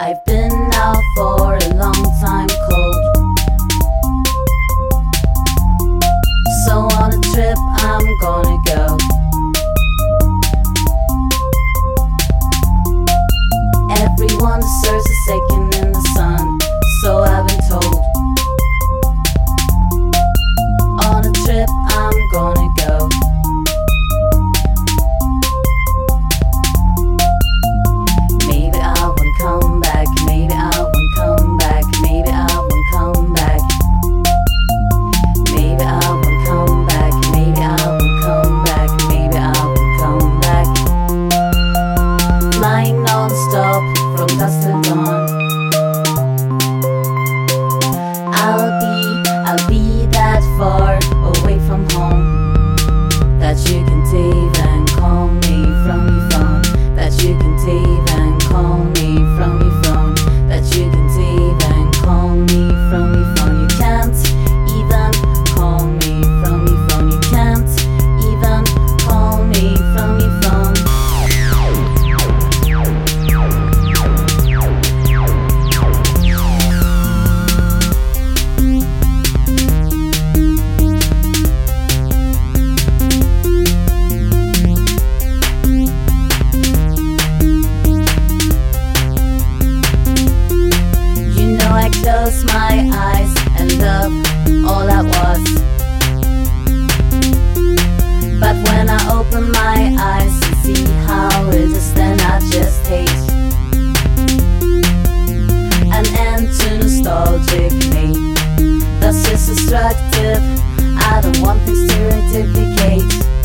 I've been out for a long time cold. So on a trip, I'm gonna go. Everyone deserves a second in the sun. From close my eyes and love all at was. But when I open my eyes and see how it is, then I just hate. An end to nostalgic me. That's just destructive. I don't want things to replicate.